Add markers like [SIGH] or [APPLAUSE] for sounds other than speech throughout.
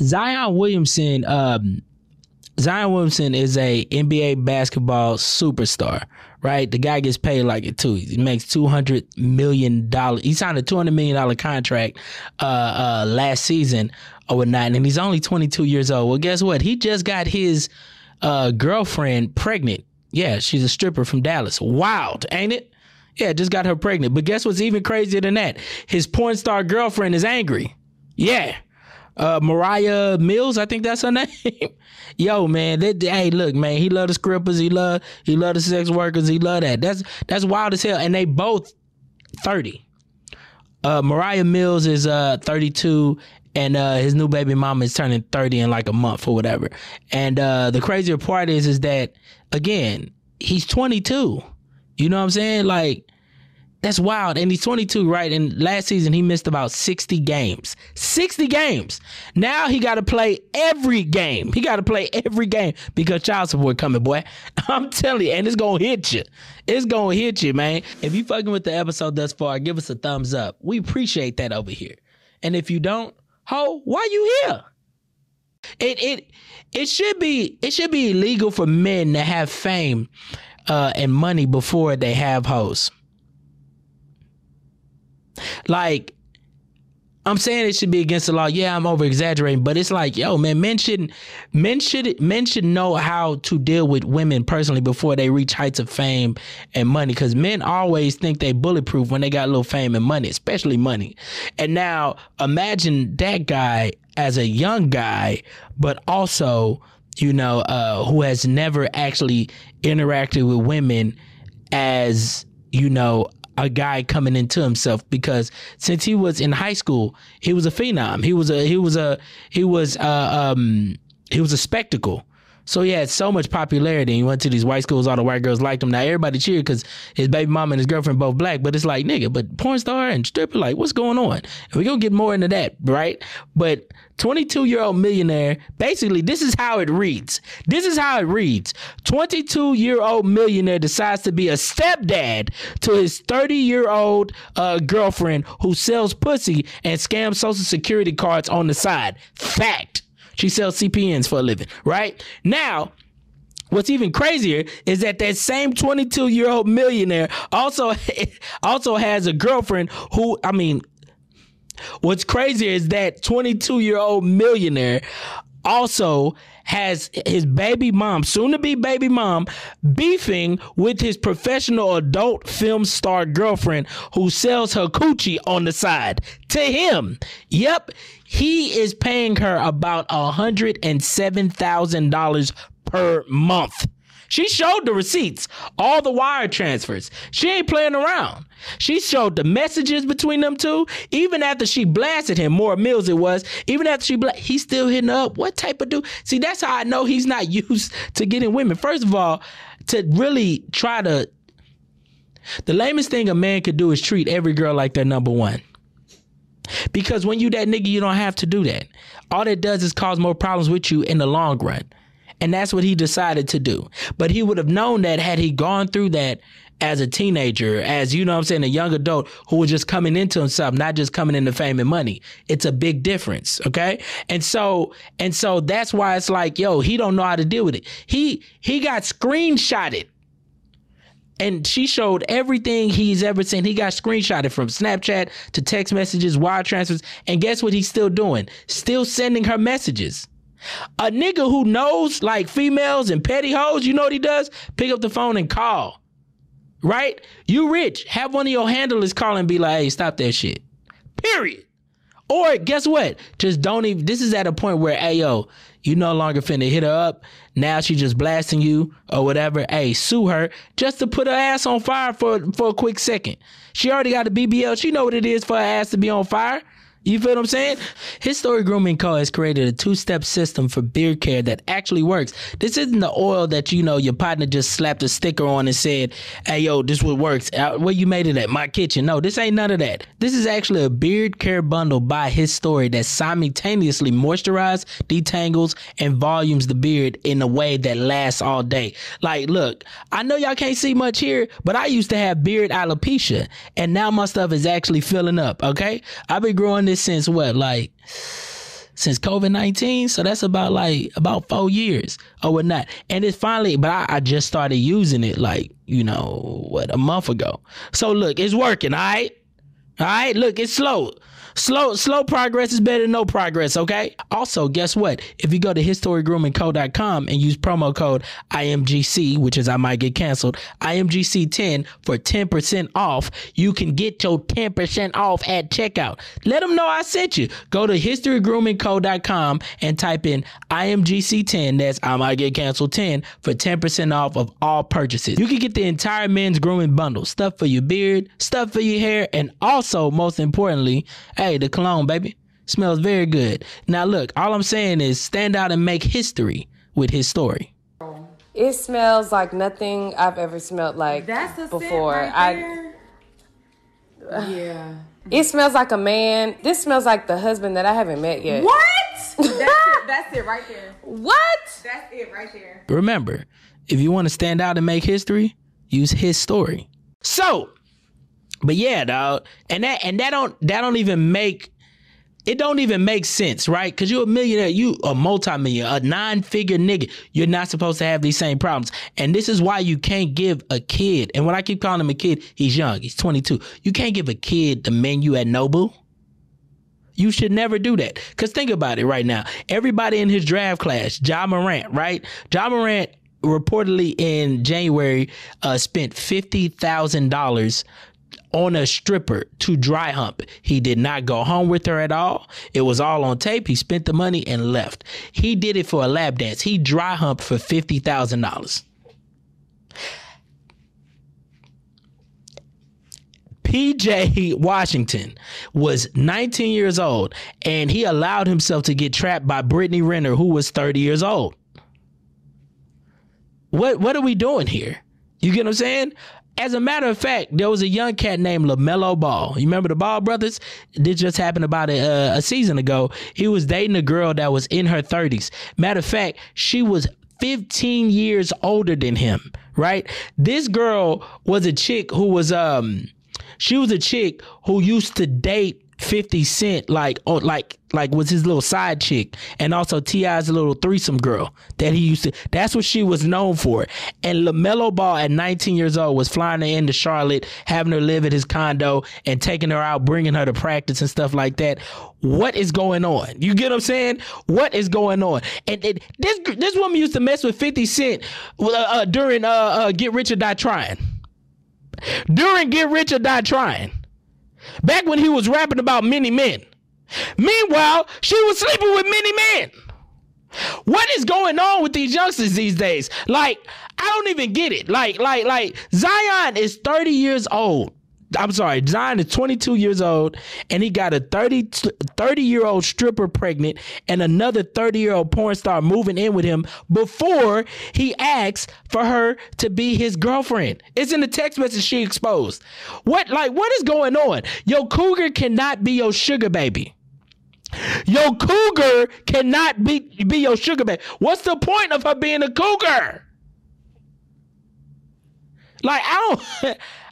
Zion Williamson, um, Zion Williamson is a NBA basketball superstar, right? The guy gets paid like it too. He makes two hundred million dollars. He signed a two hundred million dollar contract uh, uh, last season or whatnot, and he's only twenty two years old. Well, guess what? He just got his uh, girlfriend pregnant. Yeah, she's a stripper from Dallas. Wild, ain't it? Yeah, just got her pregnant. But guess what's even crazier than that? His porn star girlfriend is angry. Yeah uh, Moriah Mills, I think that's her [LAUGHS] name. Yo, man, that, hey, look, man, he love the scrippers, he love he love the sex workers, he love that. That's that's wild as hell, and they both thirty. Uh, Moriah Mills is uh 32 and uh, his new baby mama is turning 30 in like a month or whatever. And uh, the crazier part is is that again, he's 22. You know what I'm saying? Like that's wild. And he's 22, right? And last season he missed about 60 games. 60 games. Now he got to play every game. He got to play every game because child support coming, boy. [LAUGHS] I'm telling you, and it's going to hit you. It's going to hit you, man. If you fucking with the episode thus far, give us a thumbs up. We appreciate that over here. And if you don't, ho, why you here? It it it should be it should be illegal for men to have fame uh, and money before they have hoes. Like, I'm saying it should be against the law. Yeah, I'm over exaggerating, but it's like, yo, man, men shouldn't men should men should know how to deal with women personally before they reach heights of fame and money. Cause men always think they bulletproof when they got a little fame and money, especially money. And now imagine that guy as a young guy, but also, you know, uh, who has never actually interacted with women as, you know, a guy coming into himself because since he was in high school, he was a phenom. He was a he was a he was a, um he was a spectacle. So he had so much popularity. He went to these white schools. All the white girls liked him. Now everybody cheered because his baby mama and his girlfriend both black. But it's like nigga, but porn star and stripper, like what's going on? And we're gonna get more into that, right? But 22 year old millionaire. Basically, this is how it reads. This is how it reads. 22 year old millionaire decides to be a stepdad to his 30 year old uh, girlfriend who sells pussy and scams social security cards on the side. Fact. She sells CPNs for a living, right? Now, What's even crazier is that that same 22 year old millionaire also [LAUGHS] also has a girlfriend who I mean what's crazier is that 22 year old millionaire also has his baby mom, soon to be baby mom, beefing with his professional adult film star girlfriend who sells her coochie on the side to him. Yep, he is paying her about $107,000 per month. She showed the receipts, all the wire transfers. She ain't playing around. She showed the messages between them two. Even after she blasted him, Moriah Mills it was. Even after she blasted, he's still hitting up. What type of dude? See, that's how I know he's not [LAUGHS] used to getting women. First of all, to really try to, the lamest thing a man could do is treat every girl like they're number one. Because when you that nigga, you don't have to do that. All that does is cause more problems with you in the long run. And that's what he decided to do. But he would have known that had he gone through that as a teenager, as you know I'm saying, a young adult who was just coming into himself, not just coming into fame and money. It's a big difference. Okay. And so, and so that's why it's like, yo, he don't know how to deal with it. He, he got screenshotted and she showed everything he's ever seen. He got screenshotted from Snapchat to text messages, wire transfers, and guess what he's still doing? Still sending her messages. A nigga who knows like females and petty hoes, you know what he does? Pick up the phone and call. Right? You rich. Have one of your handlers call and be like, hey, stop that shit. Period. Or guess what? Just don't even. This is at a point where, hey, yo, you no longer finna hit her up. Now she just blasting you or whatever. Hey, sue her just to put her ass on fire for for a quick second. She already got a BBL. She know what it is for her ass to be on fire. You feel what I'm saying? His Story Grooming Co. has created a two-step system for beard care that actually works. This isn't the oil that you know your partner just slapped a sticker on and said, "Hey, yo, this what works." Uh, where you made it at my kitchen? No, this ain't none of that. This is actually a beard care bundle by His Story that simultaneously moisturizes, detangles, and volumes the beard in a way that lasts all day. Like, look, I know y'all can't see much here, but I used to have beard alopecia, and now my stuff is actually filling up. Okay, I've been growing this since what, like since COVID nineteen. So that's about like about four years oh, or whatnot. And it's finally, but I, I just started using it like you know what a month ago. So look, it's working. All right, all right. Look, it's slow. Slow, slow progress is better than no progress, okay? Also, guess what? If you go to historygroomingco.com and use promo code IMGC, which is I might get canceled, IMGC10 for 10% off, you can get your 10% off at checkout. Let them know I sent you. Go to historygroomingco.com and type in IMGC10, that's I might get canceled 10 for 10% off of all purchases. You can get the entire men's grooming bundle, stuff for your beard, stuff for your hair, and also, most importantly, Hey, the cologne, baby. Smells very good. Now, look, all I'm saying is stand out and make history with his story. It smells like nothing I've ever smelled like That's a before. Scent right there. yeah. It smells like a man. This smells like the husband that I haven't met yet. What? [LAUGHS] That's it. That's it right there. What? That's it right there. Remember, if you want to stand out and make history, use his story. So, but yeah, dog, and that and that don't that don't even make it don't even make sense, right? Because you're a millionaire, you a multimillionaire, a nine-figure nigga. You're not supposed to have these same problems, and this is why you can't give a kid. And when I keep calling him a kid, he's young. He's 22. You can't give a kid the menu at Nobu. You should never do that. Because think about it right now. Everybody in his draft class, Ja Morant, right? Ja Morant reportedly in January uh, spent $50,000 on a stripper to dry hump. He did not go home with her at all. It was all on tape. He spent the money and left. He did it for a lap dance. He dry humped for $50,000. PJ Washington was 19 years old and he allowed himself to get trapped by Brittany Renner, who was 30 years old. What what are we doing here? You get what I'm saying? As a matter of fact, there was a young cat named LaMelo Ball. You remember the Ball brothers? This just happened about a, uh, a season ago. He was dating a girl that was in her 30s. Matter of fact, she was 15 years older than him, right? This girl was a chick who was um she was a chick who used to date 50 Cent like oh like like was his little side chick and also T.I.'s little threesome girl that he used to that's what she was known for. And LaMelo Ball at 19 years old was flying her into Charlotte, having her live at his condo and taking her out, bringing her to practice and stuff like that. What is going on? You get what I'm saying? What is going on? And, and this this woman used to mess with 50 Cent uh, uh, during uh, uh, Get Rich or Die Trying. During Get Rich or Die Trying. Back when he was rapping about many men. Meanwhile, she was sleeping with many men. What is going on with these youngsters these days? Like, I don't even get it. Like, like, like, Zion is 30 years old. I'm sorry, Zion is 22 years old and he got a 30, 30 year old stripper pregnant and another 30 year old porn star moving in with him before he asks for her to be his girlfriend. It's in the text message she exposed. What, like, what is going on? Your cougar cannot be your sugar baby. Your cougar cannot be, be your sugar baby. What's the point of her being a cougar? Like, I don't. [LAUGHS]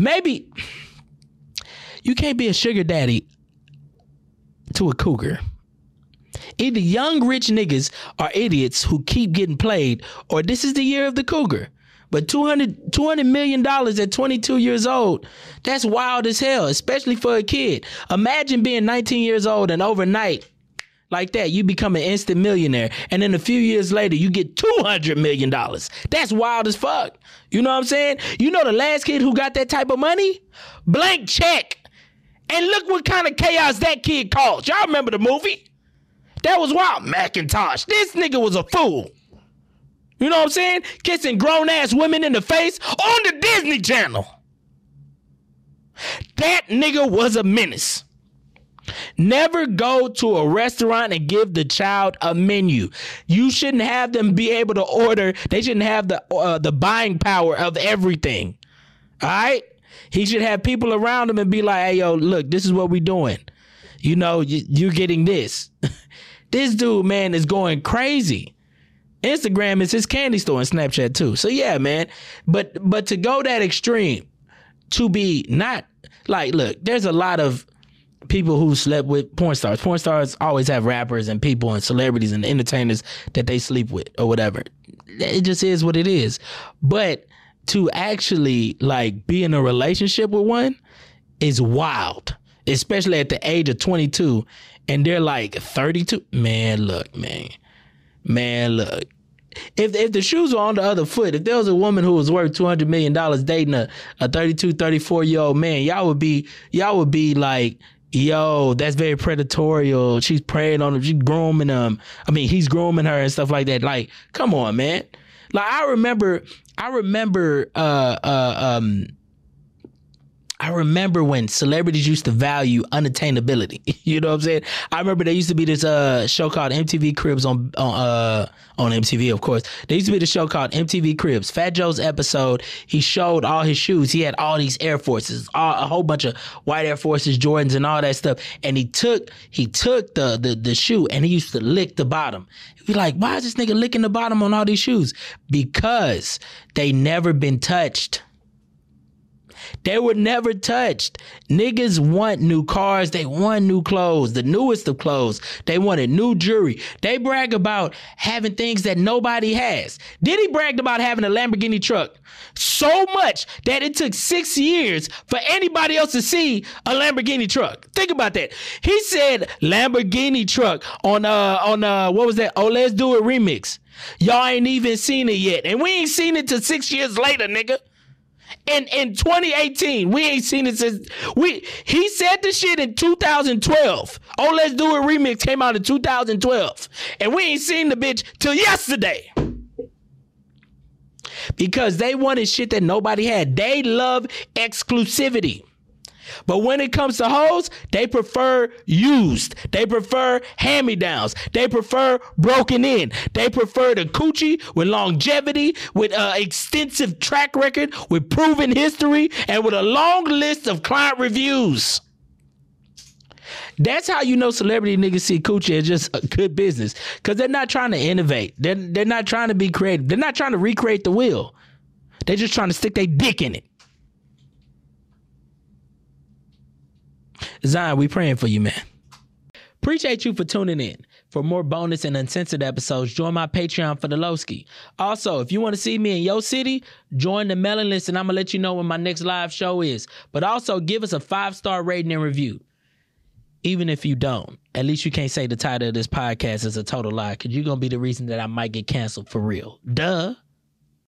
Maybe you can't be a sugar daddy to a cougar. Either young rich niggas are idiots who keep getting played, or this is the year of the cougar. But 200, 200 million dollars at 22 years old, that's wild as hell, especially for a kid. Imagine being 19 years old and overnight like that, you become an instant millionaire. And then a few years later, you get $200 million. That's wild as fuck. You know what I'm saying? You know the last kid who got that type of money? Blank check. And look what kind of chaos that kid caused. Y'all remember the movie? That was wild. Macintosh. This nigga was a fool. You know what I'm saying? Kissing grown ass women in the face on the Disney Channel. That nigga was a menace. Never go to a restaurant and give the child a menu. You shouldn't have them be able to order. They shouldn't have the uh, the buying power of everything. All right? He should have people around him and be like, "Hey, yo, look, this is what we doing. You know, you, you're getting this." [LAUGHS] this dude, man, is going crazy. Instagram is his candy store and Snapchat too. So yeah, man. But but to go that extreme, to be not like, look, there's a lot of people who slept with porn stars. Porn stars always have rappers and people and celebrities and entertainers that they sleep with or whatever. It just is what it is. But to actually like be in a relationship with one is wild, especially at the age of 22 and they're like 32. Man, look, man. Man, look. If if the shoes were on the other foot, if there was a woman who was worth 200 million dollars dating a, a 32, 34 year old man, y'all would be y'all would be like yo, that's very predatorial. She's preying on him. She's grooming him. I mean, he's grooming her and stuff like that. Like, come on, man. Like, I remember, I remember, uh, uh, um, I remember when celebrities used to value unattainability. [LAUGHS] You know what I'm saying? I remember there used to be this uh, show called MTV Cribs on on uh, on MTV, of course. There used to be the show called MTV Cribs. Fat Joe's episode, he showed all his shoes. He had all these Air Forces, all, a whole bunch of white Air Forces, Jordans, and all that stuff. And he took he took the the, the shoe and he used to lick the bottom. He'd be like, "Why is this nigga licking the bottom on all these shoes?" Because they never been touched. They were never touched. Niggas want new cars. They want new clothes, the newest of clothes. They wanted new jewelry. They brag about having things that nobody has. Diddy bragged about having a Lamborghini truck so much that it took six years for anybody else to see a Lamborghini truck. Think about that. He said Lamborghini truck on uh on uh what was that? Oh, let's do it remix. Y'all ain't even seen it yet, and we ain't seen it till six years later, nigga in in 2018. We ain't seen it since we he said the shit in 2012. Oh, let's do it remix came out in 2012. And we ain't seen the bitch till yesterday. Because they wanted shit that nobody had. They love exclusivity. But when it comes to hoes, they prefer used. They prefer hand me downs. They prefer broken in. They prefer the coochie with longevity, with uh, extensive track record, with proven history, and with a long list of client reviews. That's how you know celebrity niggas see coochie as just a good business. Cause they're not trying to innovate. They're, they're not trying to be creative. They're not trying to recreate the wheel. They're just trying to stick their dick in it. Zion, we praying for you, man. Appreciate you for tuning in. For more bonus and uncensored episodes, join my Patreon for the Lowski. Also, if you want to see me in your city, join the mailing list and I'm going to let you know when my next live show is. But also, give us a five star rating and review. Even if you don't, at least you can't say the title of this podcast is a total lie because you're going to be the reason that I might get canceled for real. Duh.